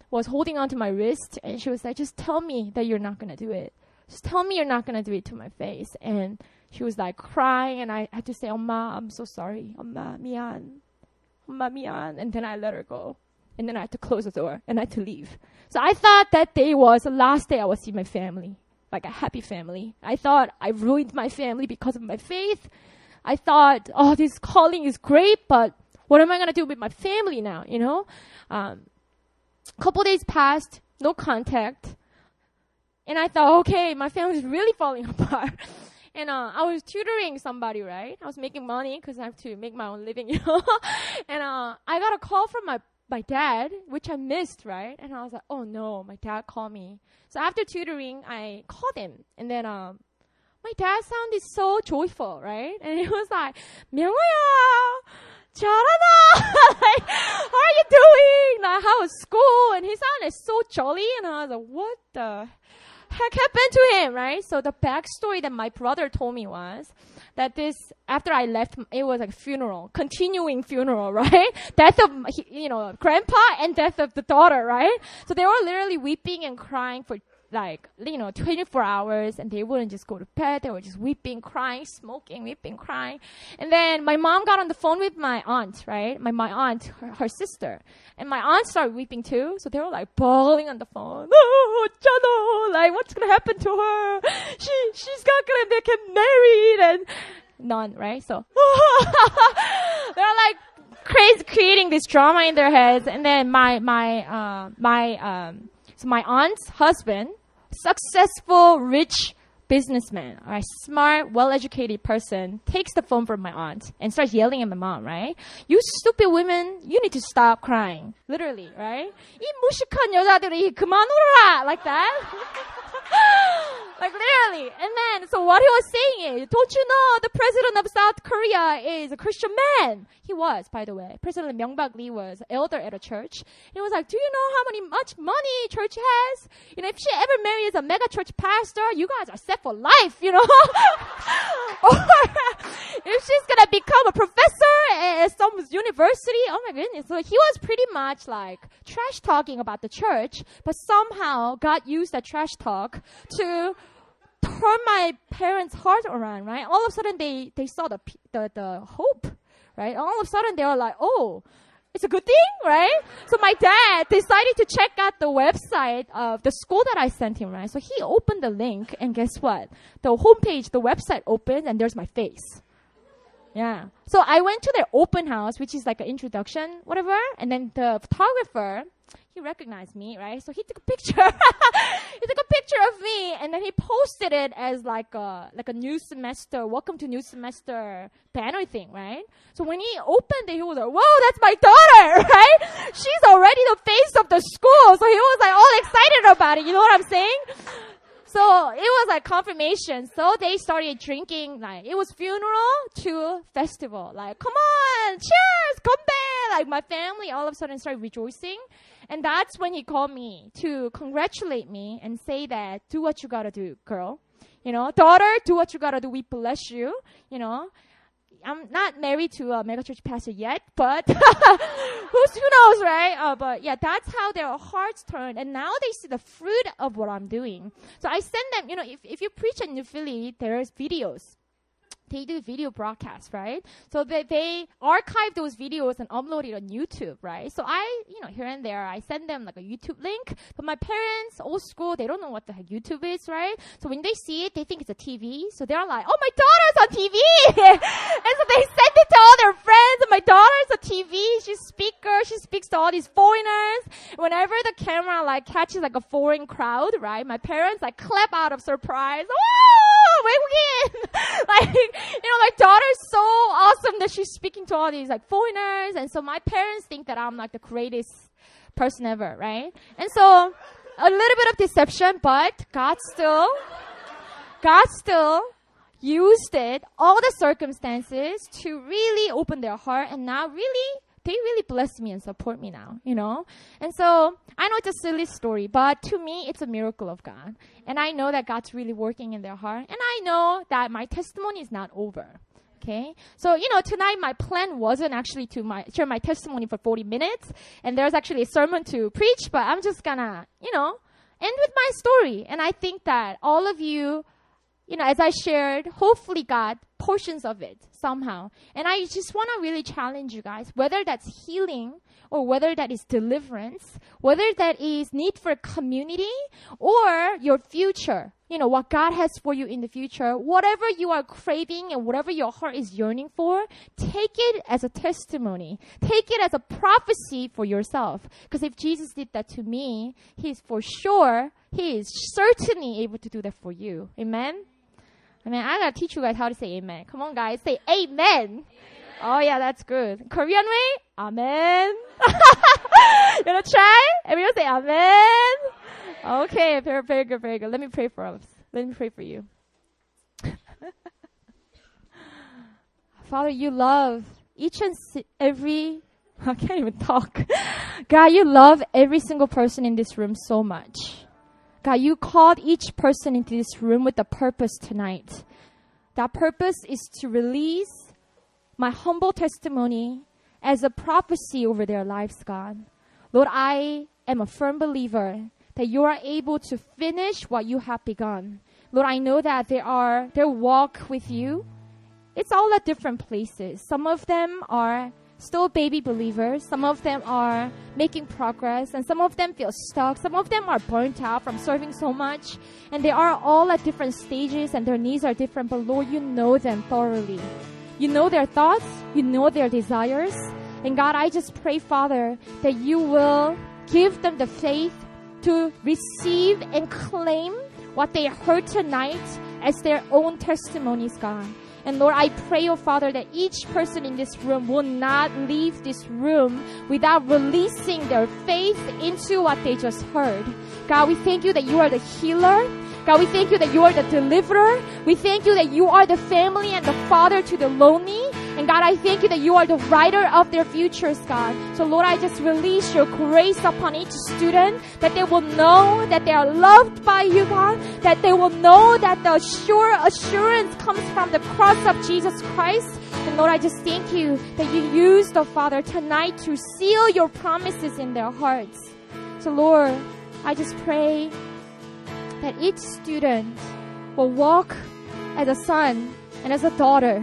was holding onto my wrist and she was like, just tell me that you're not going to do it. Just tell me you're not going to do it to my face. And she was like crying and I had to say, Oma, I'm so sorry. Oma, 미안. 엄마 미안. And then I let her go. And then I had to close the door and I had to leave. So I thought that day was the last day I would see my family. Like a happy family. I thought I ruined my family because of my faith. I thought, oh, this calling is great, but what am I gonna do with my family now? You know, um, couple days passed, no contact, and I thought, okay, my family's really falling apart. And uh, I was tutoring somebody, right? I was making money because I have to make my own living, you know. and uh, I got a call from my my dad, which I missed, right? And I was like, oh no, my dad called me. So after tutoring, I called him, and then um, my dad sounded so joyful, right? And he was like, 명호야, 잘하다. like, how are you doing? Like, how was school? And he sounded so jolly, and I was like, what the heck happened to him, right? So the backstory that my brother told me was that this after I left, it was like a funeral, continuing funeral, right? Death of you know grandpa and death of the daughter, right? So they were literally weeping and crying for like you know 24 hours and they wouldn't just go to bed. They were just weeping crying smoking weeping crying. And then my mom got on the phone with my aunt right? My my aunt her, her sister. And my aunt started weeping too. So they were like bawling on the phone. Oh like what's gonna happen to her? She she's not gonna get married and none right? So they're like crazy creating this drama in their heads. And then my my uh, my um so my aunt's husband, successful, rich businessman, a smart, well-educated person, takes the phone from my aunt and starts yelling at my mom, right? You stupid women, you need to stop crying. Literally, right? 이 무식한 여자들이 그만 울어라! Like that. like literally. And then, so what he was saying is, don't you know the president of South Korea is a Christian man? He was, by the way. President Myung-Bak Lee was elder at a church. He was like, do you know how many much money church has? You know, if she ever marries a mega church pastor, you guys are set for life, you know? or if she's gonna become a professor at some university, oh my goodness. So he was pretty much like trash talking about the church, but somehow God used that trash talk to turn my parents' heart around, right? All of a sudden they, they saw the, the, the hope, right? All of a sudden they were like, oh, it's a good thing, right? So my dad decided to check out the website of the school that I sent him, right? So he opened the link and guess what? The homepage, the website opened and there's my face. Yeah. So I went to their open house, which is like an introduction, whatever, and then the photographer, he recognized me, right? So he took a picture. he took a picture of me and then he posted it as like a like a new semester, welcome to new semester banner thing, right? So when he opened it, he was like, "Whoa, that's my daughter!" Right? She's already the face of the school, so he was like all excited about it. You know what I'm saying? So it was like confirmation. So they started drinking. Like it was funeral to festival. Like come on, cheers, come back. Like my family all of a sudden started rejoicing. And that's when he called me to congratulate me and say that do what you gotta do, girl. You know, daughter, do what you gotta do. We bless you. You know, I'm not married to a megachurch pastor yet, but who knows, right? Uh, but yeah, that's how their hearts turn, and now they see the fruit of what I'm doing. So I send them, you know, if if you preach in New Philly, there's videos they do video broadcasts, right? So they, they archive those videos and upload it on YouTube, right? So I, you know, here and there, I send them like a YouTube link. But my parents, old school, they don't know what the heck YouTube is, right? So when they see it, they think it's a TV. So they're like, oh, my daughter's on TV! and so they send it to all their friends, and my daughter's on TV. She's speaker. She speaks to all these foreigners. Whenever the camera like catches like a foreign crowd, right? My parents like clap out of surprise. Oh, 외국인! like, you know, my daughter's so awesome that she's speaking to all these like foreigners. And so my parents think that I'm like the greatest person ever, right? And so a little bit of deception, but God still, God still used it, all the circumstances to really open their heart and now really they really bless me and support me now, you know? And so I know it's a silly story, but to me, it's a miracle of God. And I know that God's really working in their heart. And I know that my testimony is not over. Okay. So, you know, tonight my plan wasn't actually to my, share my testimony for 40 minutes. And there's actually a sermon to preach, but I'm just gonna, you know, end with my story. And I think that all of you you know, as I shared, hopefully God portions of it somehow. And I just want to really challenge you guys, whether that's healing or whether that is deliverance, whether that is need for community or your future, you know, what God has for you in the future, whatever you are craving and whatever your heart is yearning for, take it as a testimony. Take it as a prophecy for yourself. Because if Jesus did that to me, He's for sure, He is certainly able to do that for you. Amen? I mean, I gotta teach you guys how to say amen. Come on, guys, say amen. amen. Oh yeah, that's good. Korean way, amen. you wanna try? Everyone say amen. Okay, very, very good, very good. Let me pray for us. Let me pray for you. Father, you love each and every. I can't even talk. God, you love every single person in this room so much. God, you called each person into this room with a purpose tonight. That purpose is to release my humble testimony as a prophecy over their lives, God. Lord, I am a firm believer that you are able to finish what you have begun. Lord, I know that there are their walk with you. It's all at different places. Some of them are still baby believers. Some of them are making progress, and some of them feel stuck. Some of them are burnt out from serving so much, and they are all at different stages, and their needs are different. But Lord, you know them thoroughly. You know their thoughts, you know their desires. And God, I just pray, Father, that you will give them the faith to receive and claim what they heard tonight as their own testimonies, God. And Lord, I pray, oh Father, that each person in this room will not leave this room without releasing their faith into what they just heard. God, we thank you that you are the healer. God, we thank you that you are the deliverer. We thank you that you are the family and the father to the lonely. And God, I thank you that you are the writer of their futures, God. So Lord, I just release your grace upon each student that they will know that they are loved by you, God, that they will know that the sure assurance comes from the cross of Jesus Christ. And Lord, I just thank you that you used the Father tonight to seal your promises in their hearts. So Lord, I just pray that each student will walk as a son and as a daughter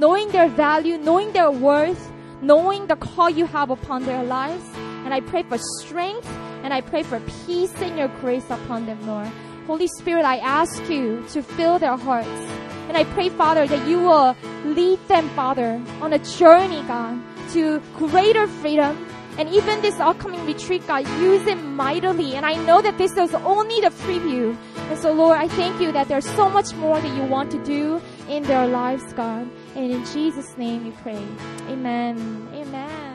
knowing their value, knowing their worth, knowing the call you have upon their lives. And I pray for strength and I pray for peace and your grace upon them, Lord. Holy Spirit, I ask you to fill their hearts. And I pray, Father, that you will lead them, Father, on a journey, God, to greater freedom. And even this upcoming retreat, God, use it mightily. And I know that this is only the preview. And so, Lord, I thank you that there's so much more that you want to do in their lives, God. And in Jesus' name we pray. Amen. Amen.